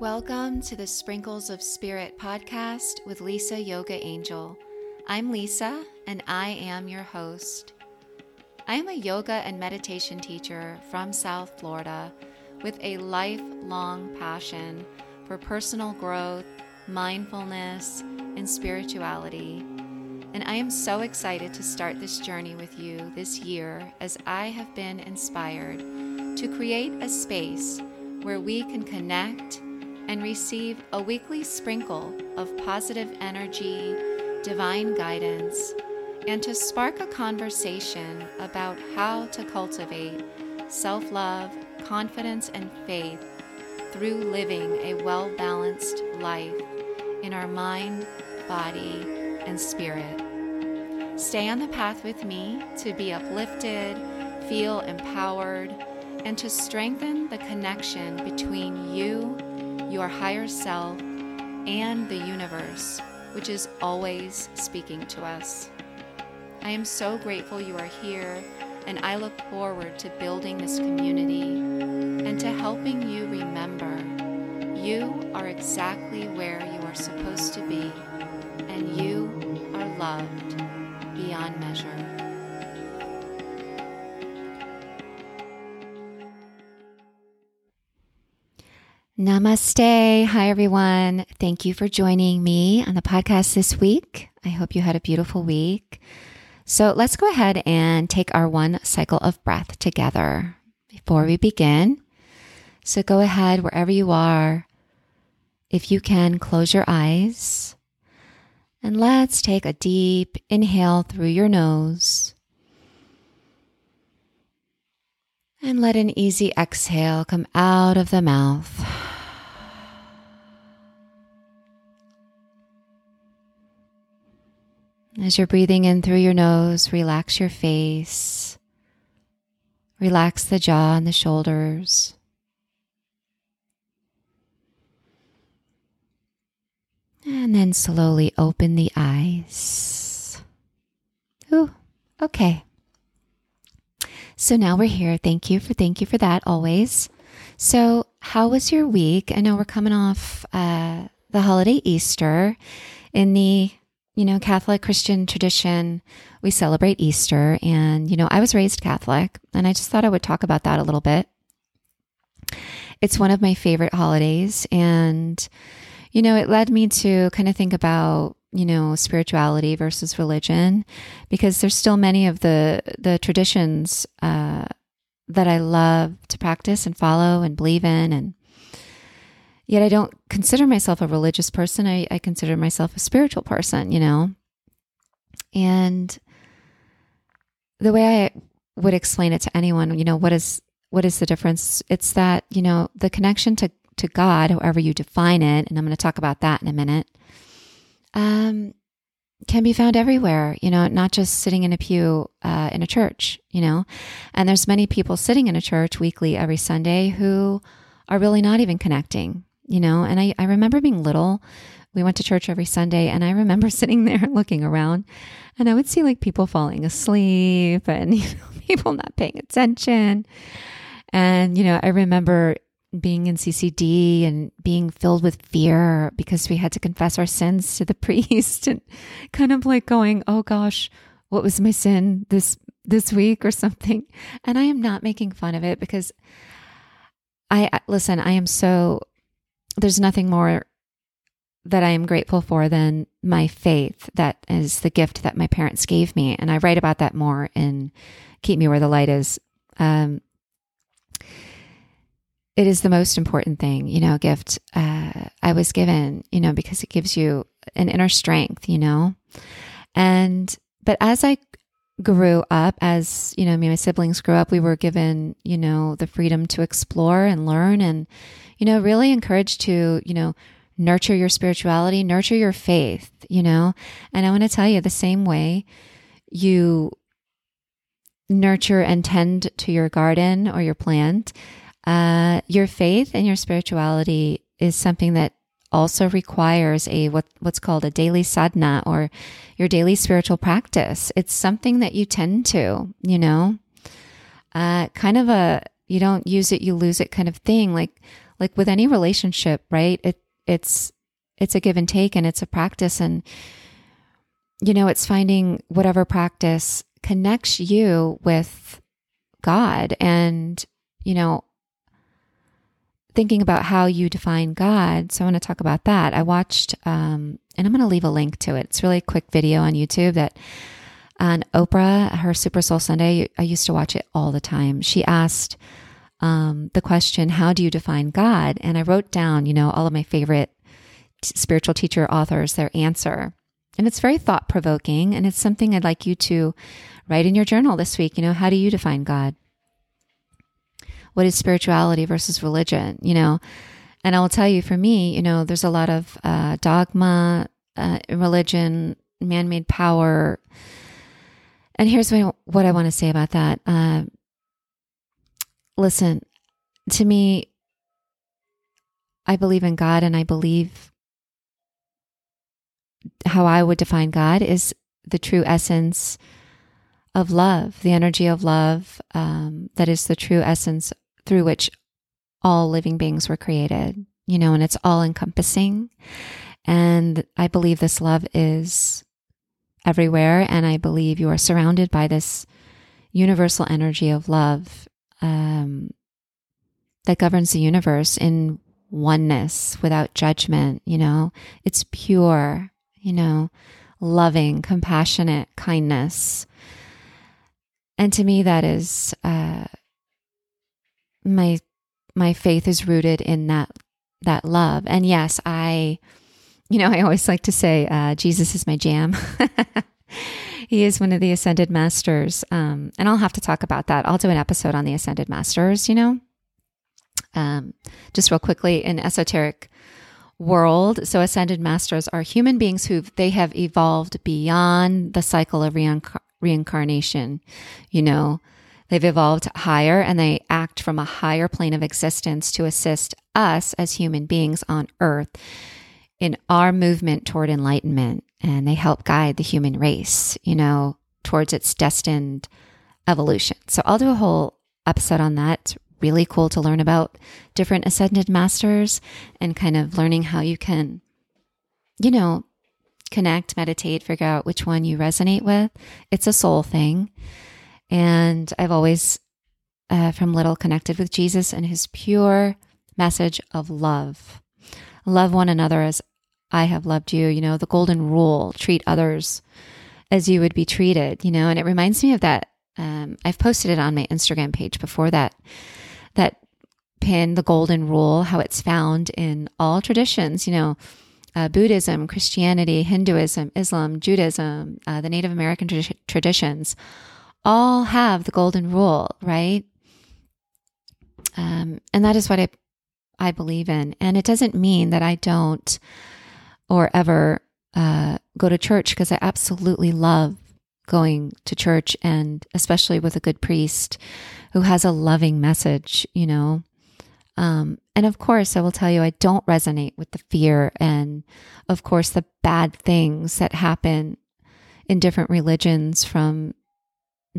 Welcome to the Sprinkles of Spirit podcast with Lisa Yoga Angel. I'm Lisa and I am your host. I am a yoga and meditation teacher from South Florida with a lifelong passion for personal growth, mindfulness, and spirituality. And I am so excited to start this journey with you this year as I have been inspired to create a space where we can connect and receive a weekly sprinkle of positive energy, divine guidance, and to spark a conversation about how to cultivate self love, confidence, and faith through living a well balanced life in our mind, body, and spirit. Stay on the path with me to be uplifted, feel empowered, and to strengthen the connection between you your higher self, and the universe, which is always speaking to us. I am so grateful you are here, and I look forward to building this community and to helping you remember you are exactly where you are supposed to be, and you are loved beyond measure. Namaste. Hi, everyone. Thank you for joining me on the podcast this week. I hope you had a beautiful week. So, let's go ahead and take our one cycle of breath together before we begin. So, go ahead wherever you are. If you can, close your eyes. And let's take a deep inhale through your nose. And let an easy exhale come out of the mouth. As you're breathing in through your nose, relax your face. Relax the jaw and the shoulders. And then slowly open the eyes. Ooh, okay. So now we're here. Thank you for thank you for that always. So, how was your week? I know we're coming off uh, the holiday Easter. In the you know, Catholic Christian tradition, we celebrate Easter. And, you know, I was raised Catholic, and I just thought I would talk about that a little bit. It's one of my favorite holidays. And, you know, it led me to kind of think about, you know, spirituality versus religion, because there's still many of the, the traditions uh, that I love to practice and follow and believe in. And, Yet I don't consider myself a religious person. I, I consider myself a spiritual person, you know? And the way I would explain it to anyone, you know, what is what is the difference? It's that, you know, the connection to, to God, however you define it, and I'm going to talk about that in a minute, um, can be found everywhere, you know, not just sitting in a pew uh, in a church, you know. And there's many people sitting in a church weekly every Sunday who are really not even connecting you know, and I, I remember being little. We went to church every Sunday, and I remember sitting there looking around, and I would see like people falling asleep and you know, people not paying attention. And, you know, I remember being in CCD and being filled with fear because we had to confess our sins to the priest and kind of like going, oh gosh, what was my sin this this week or something? And I am not making fun of it because I listen, I am so there's nothing more that I am grateful for than my faith. That is the gift that my parents gave me. And I write about that more in Keep Me Where the Light Is. Um, it is the most important thing, you know, gift uh, I was given, you know, because it gives you an inner strength, you know. And, but as I grew up, as, you know, me and my siblings grew up, we were given, you know, the freedom to explore and learn and, you know, really encouraged to, you know, nurture your spirituality, nurture your faith, you know. And I want to tell you the same way you nurture and tend to your garden or your plant, uh, your faith and your spirituality is something that also requires a what what's called a daily sadhana or your daily spiritual practice. It's something that you tend to, you know, uh, kind of a you don't use it, you lose it kind of thing. Like like with any relationship, right? It it's it's a give and take and it's a practice and you know, it's finding whatever practice connects you with God and you know, thinking about how you define God. So I want to talk about that. I watched, um, and I'm going to leave a link to it. It's really quick video on YouTube that on Oprah, her Super Soul Sunday, I used to watch it all the time. She asked um, the question, How do you define God? And I wrote down, you know, all of my favorite t- spiritual teacher authors, their answer. And it's very thought provoking. And it's something I'd like you to write in your journal this week. You know, how do you define God? What is spirituality versus religion? You know, and I will tell you, for me, you know, there's a lot of uh, dogma, uh, religion, man made power. And here's what, what I want to say about that. Uh, listen, to me, I believe in God and I believe how I would define God is the true essence of love, the energy of love um, that is the true essence through which all living beings were created, you know, and it's all encompassing. And I believe this love is everywhere. And I believe you are surrounded by this universal energy of love um, that governs the universe in oneness without judgment. You know, it's pure, you know, loving, compassionate kindness. And to me, that is uh, my my faith is rooted in that that love. And yes, I, you know, I always like to say, uh, Jesus is my jam. he is one of the ascended masters. Um, and I'll have to talk about that. I'll do an episode on the ascended masters, you know. Um, just real quickly in esoteric world. So ascended masters are human beings who they have evolved beyond the cycle of reinc- reincarnation, you know. They've evolved higher and they act from a higher plane of existence to assist us as human beings on earth in our movement toward enlightenment. And they help guide the human race, you know, towards its destined evolution. So I'll do a whole episode on that. It's really cool to learn about different ascended masters and kind of learning how you can, you know, connect, meditate, figure out which one you resonate with. It's a soul thing. And I've always, uh, from little, connected with Jesus and his pure message of love. Love one another as I have loved you. You know, the golden rule treat others as you would be treated, you know, and it reminds me of that. Um, I've posted it on my Instagram page before that, that pin, the golden rule, how it's found in all traditions, you know, uh, Buddhism, Christianity, Hinduism, Islam, Judaism, uh, the Native American tra- traditions all have the golden rule, right? Um, and that is what I, I believe in. And it doesn't mean that I don't or ever uh, go to church because I absolutely love going to church and especially with a good priest who has a loving message, you know. Um, and of course, I will tell you, I don't resonate with the fear and, of course, the bad things that happen in different religions from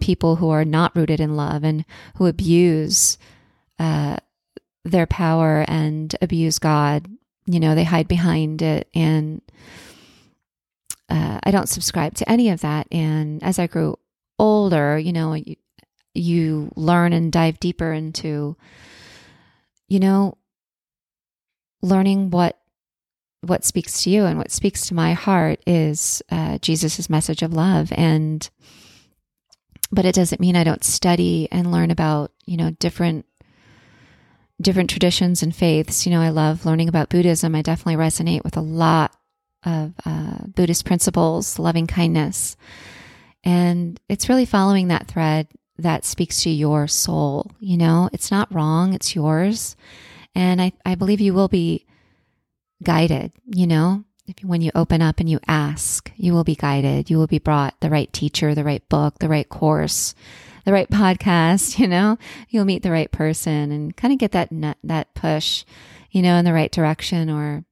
people who are not rooted in love and who abuse uh, their power and abuse God. You know, they hide behind it. And uh, I don't subscribe to any of that. And as I grew older, you know, you, you learn and dive deeper into, you know, learning what what speaks to you and what speaks to my heart is uh, Jesus' message of love and but it doesn't mean I don't study and learn about, you know, different different traditions and faiths. You know, I love learning about Buddhism. I definitely resonate with a lot of uh, Buddhist principles, loving kindness. And it's really following that thread that speaks to your soul. You know, it's not wrong, it's yours. And I, I believe you will be guided, you know, if, when you open up and you ask, you will be guided. You will be brought the right teacher, the right book, the right course, the right podcast. You know, you'll meet the right person and kind of get that that push, you know, in the right direction. Or,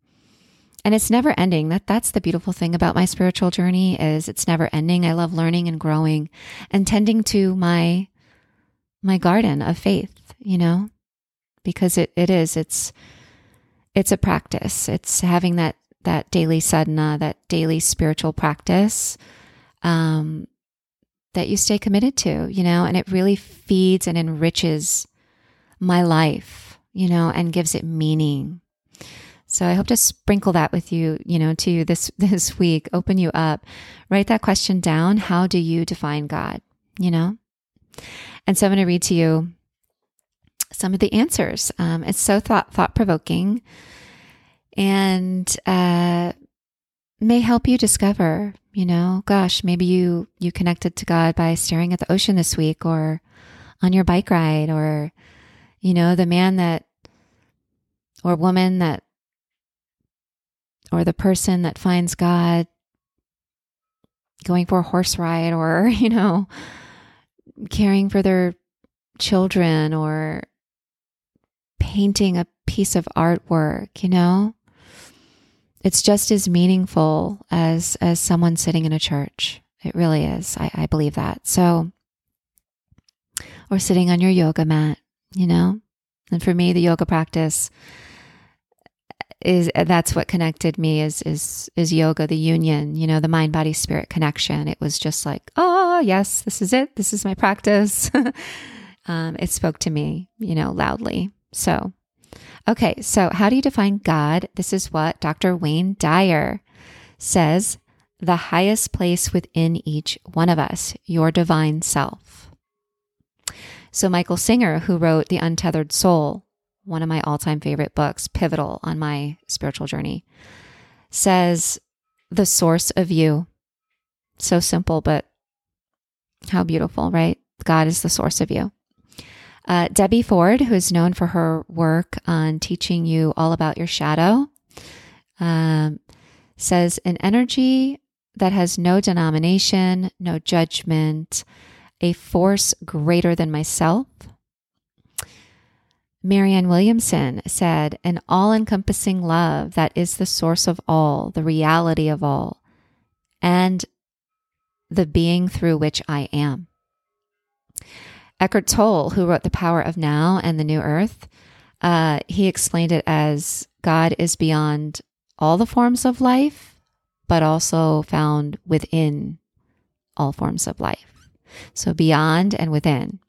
and it's never ending. That that's the beautiful thing about my spiritual journey is it's never ending. I love learning and growing, and tending to my my garden of faith. You know, because it, it is, it's, it's a practice. It's having that, that daily sadhana, that daily spiritual practice, um, that you stay committed to, you know, and it really feeds and enriches my life, you know, and gives it meaning. So I hope to sprinkle that with you, you know, to this this week, open you up. Write that question down. How do you define God? You know? And so I'm going to read to you some of the answers. Um, it's so thought thought provoking, and uh, may help you discover. You know, gosh, maybe you you connected to God by staring at the ocean this week, or on your bike ride, or you know, the man that or woman that or the person that finds God going for a horse ride or, you know, caring for their children or painting a piece of artwork, you know? It's just as meaningful as as someone sitting in a church. It really is. I, I believe that. So or sitting on your yoga mat, you know? And for me, the yoga practice is that's what connected me is is is yoga the union you know the mind body spirit connection. It was just like oh yes this is it. This is my practice. Um, it spoke to me you know loudly. So okay so how do you define god? This is what dr wayne dyer says the highest place within each one of us your divine self. So michael singer who wrote the untethered soul one of my all time favorite books, pivotal on my spiritual journey, says the source of you. So simple, but how beautiful, right? God is the source of you. Uh, Debbie Ford, who is known for her work on teaching you all about your shadow, um, says an energy that has no denomination, no judgment, a force greater than myself, Marianne Williamson said, an all encompassing love that is the source of all, the reality of all, and the being through which I am. Eckhart Tolle, who wrote The Power of Now and The New Earth, uh, he explained it as God is beyond all the forms of life, but also found within all forms of life. So beyond and within.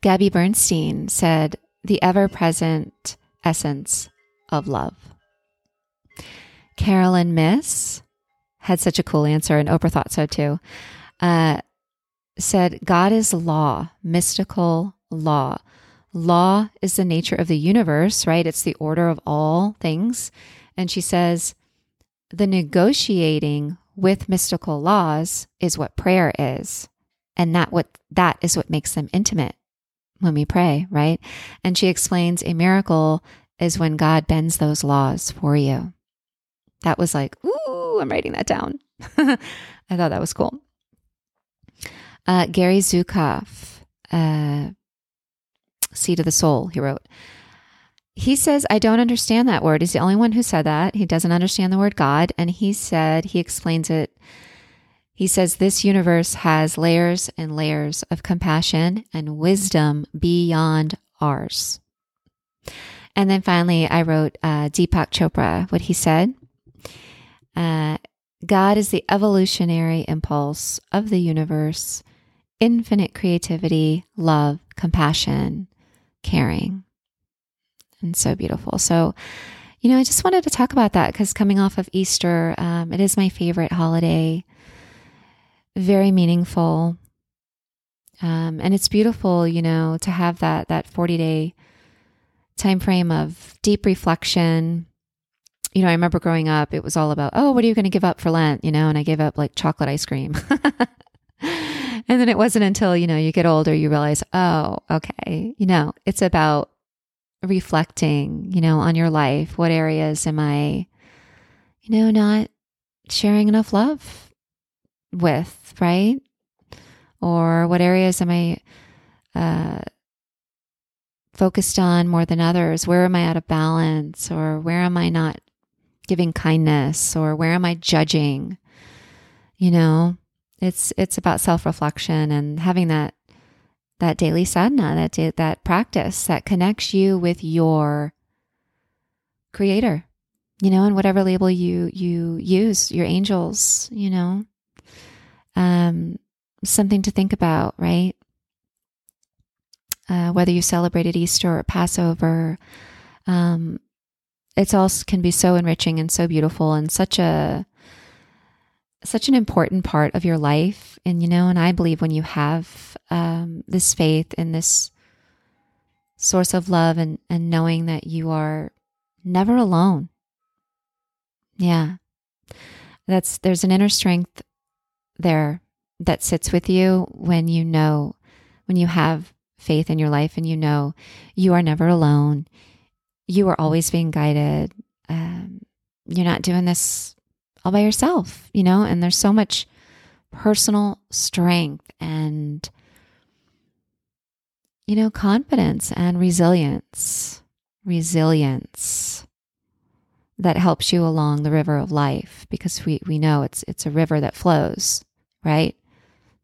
Gabby Bernstein said, the ever present essence of love. Caroline Myss had such a cool answer, and Oprah thought so too. Uh, said, God is law, mystical law. Law is the nature of the universe, right? It's the order of all things. And she says, the negotiating with mystical laws is what prayer is. And that what that is what makes them intimate when we pray, right? And she explains a miracle is when God bends those laws for you. That was like, ooh, I'm writing that down. I thought that was cool. Uh, Gary Zukav, uh, Seat of the Soul, he wrote. He says, I don't understand that word. He's the only one who said that. He doesn't understand the word God. And he said, he explains it he says this universe has layers and layers of compassion and wisdom beyond ours. And then finally, I wrote uh, Deepak Chopra, what he said uh, God is the evolutionary impulse of the universe, infinite creativity, love, compassion, caring. And so beautiful. So, you know, I just wanted to talk about that because coming off of Easter, um, it is my favorite holiday very meaningful. Um, and it's beautiful, you know, to have that that 40 day time frame of deep reflection. You know, I remember growing up, it was all about, oh, what are you going to give up for Lent? You know, and I gave up like chocolate ice cream. and then it wasn't until, you know, you get older, you realize, oh, okay, you know, it's about reflecting, you know, on your life. What areas am I, you know, not sharing enough love with, right? Or what areas am I uh, focused on more than others? Where am I out of balance? Or where am I not giving kindness? Or where am I judging? You know, it's it's about self reflection and having that that daily sadhana, that da- that practice that connects you with your creator, you know, and whatever label you you use, your angels, you know, um, something to think about, right? Uh, whether you celebrated Easter or Passover, um, it's all can be so enriching and so beautiful and such a such an important part of your life. And you know, and I believe when you have um, this faith in this source of love and and knowing that you are never alone. Yeah. That's there's an inner strength there that sits with you when you know when you have faith in your life and you know you are never alone. You are always being guided. Um, you're not doing this all by yourself, you know, and there's so much personal strength and, you know, confidence and resilience. Resilience that helps you along the river of life because we, we know it's it's a river that flows, right?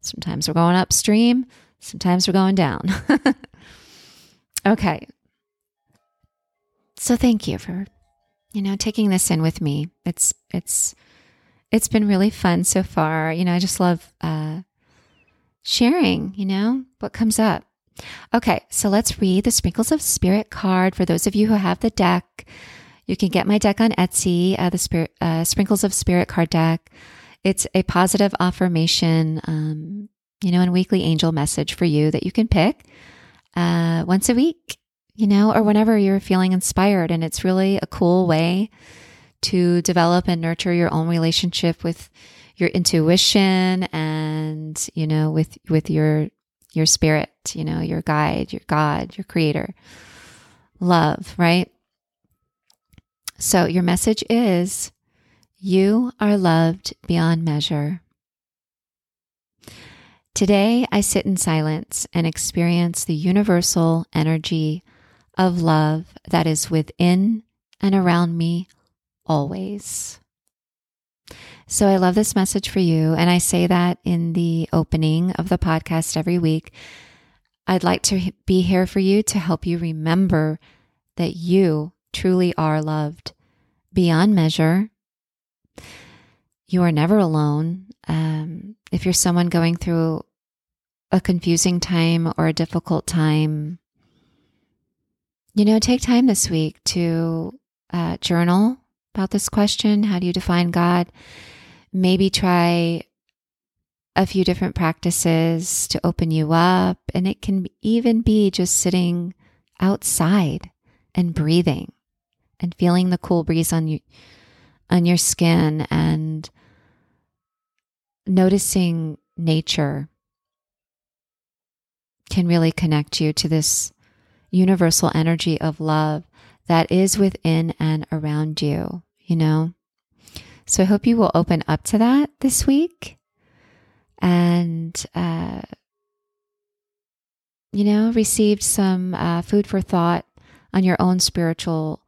Sometimes we're going upstream, Sometimes we're going down. okay. So thank you for you know taking this in with me. It's it's it's been really fun so far. You know, I just love uh sharing, you know, what comes up. Okay, so let's read the Sprinkles of Spirit card for those of you who have the deck. You can get my deck on Etsy, uh, the Spirit uh, Sprinkles of Spirit card deck. It's a positive affirmation um, you know, and weekly angel message for you that you can pick uh, once a week, you know, or whenever you're feeling inspired. And it's really a cool way to develop and nurture your own relationship with your intuition and, you know, with, with your, your spirit, you know, your guide, your God, your creator. Love, right? So your message is you are loved beyond measure. Today, I sit in silence and experience the universal energy of love that is within and around me always. So, I love this message for you. And I say that in the opening of the podcast every week. I'd like to be here for you to help you remember that you truly are loved beyond measure. You are never alone. Um, if you're someone going through a confusing time or a difficult time, you know, take time this week to uh, journal about this question. How do you define God? Maybe try a few different practices to open you up. And it can even be just sitting outside and breathing and feeling the cool breeze on you on your skin and noticing nature can really connect you to this universal energy of love that is within and around you, you know? So I hope you will open up to that this week and, uh, you know, received some uh, food for thought on your own spiritual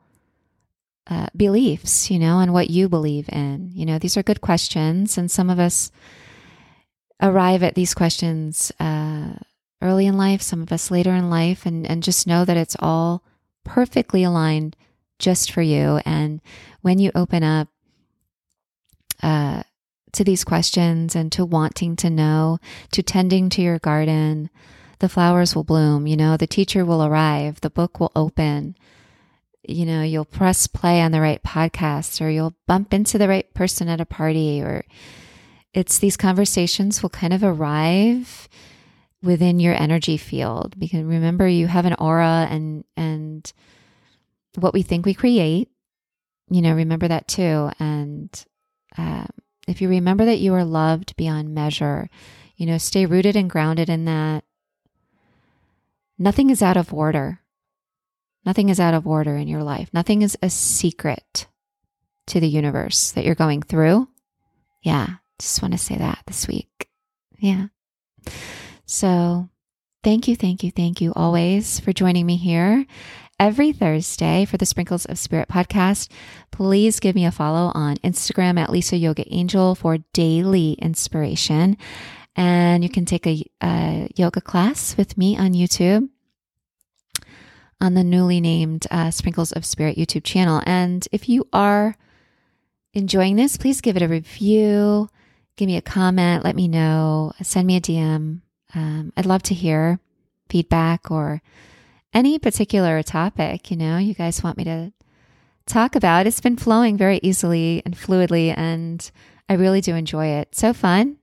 uh, beliefs, you know, and what you believe in. You know, these are good questions, and some of us arrive at these questions uh, early in life, some of us later in life, and, and just know that it's all perfectly aligned just for you. And when you open up uh, to these questions and to wanting to know, to tending to your garden, the flowers will bloom. You know, the teacher will arrive, the book will open. You know, you'll press play on the right podcast, or you'll bump into the right person at a party, or it's these conversations will kind of arrive within your energy field because remember you have an aura and and what we think we create you know remember that too. And uh, if you remember that you are loved beyond measure you know stay rooted and grounded in that. Nothing is out of order nothing is out of order in your life. Nothing is a secret to the universe that you're going through. Yeah just want to say that this week. Yeah. So thank you, thank you, thank you always for joining me here. Every Thursday for the Sprinkles of Spirit podcast. Please give me a follow on Instagram at Lisa Yoga Angel for daily inspiration. And you can take a, a yoga class with me on YouTube on the newly named uh, Sprinkles of Spirit YouTube channel. And if you are enjoying this, please give it a review, give me a comment, let me know, send me a DM. Um, I'd love to hear feedback or any particular topic, you know, you guys want me to talk about. It's been flowing very easily and fluidly, and I really do enjoy it. So fun.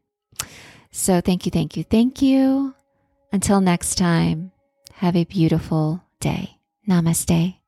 So thank you, thank you, thank you. Until next time, have a beautiful day. Namaste.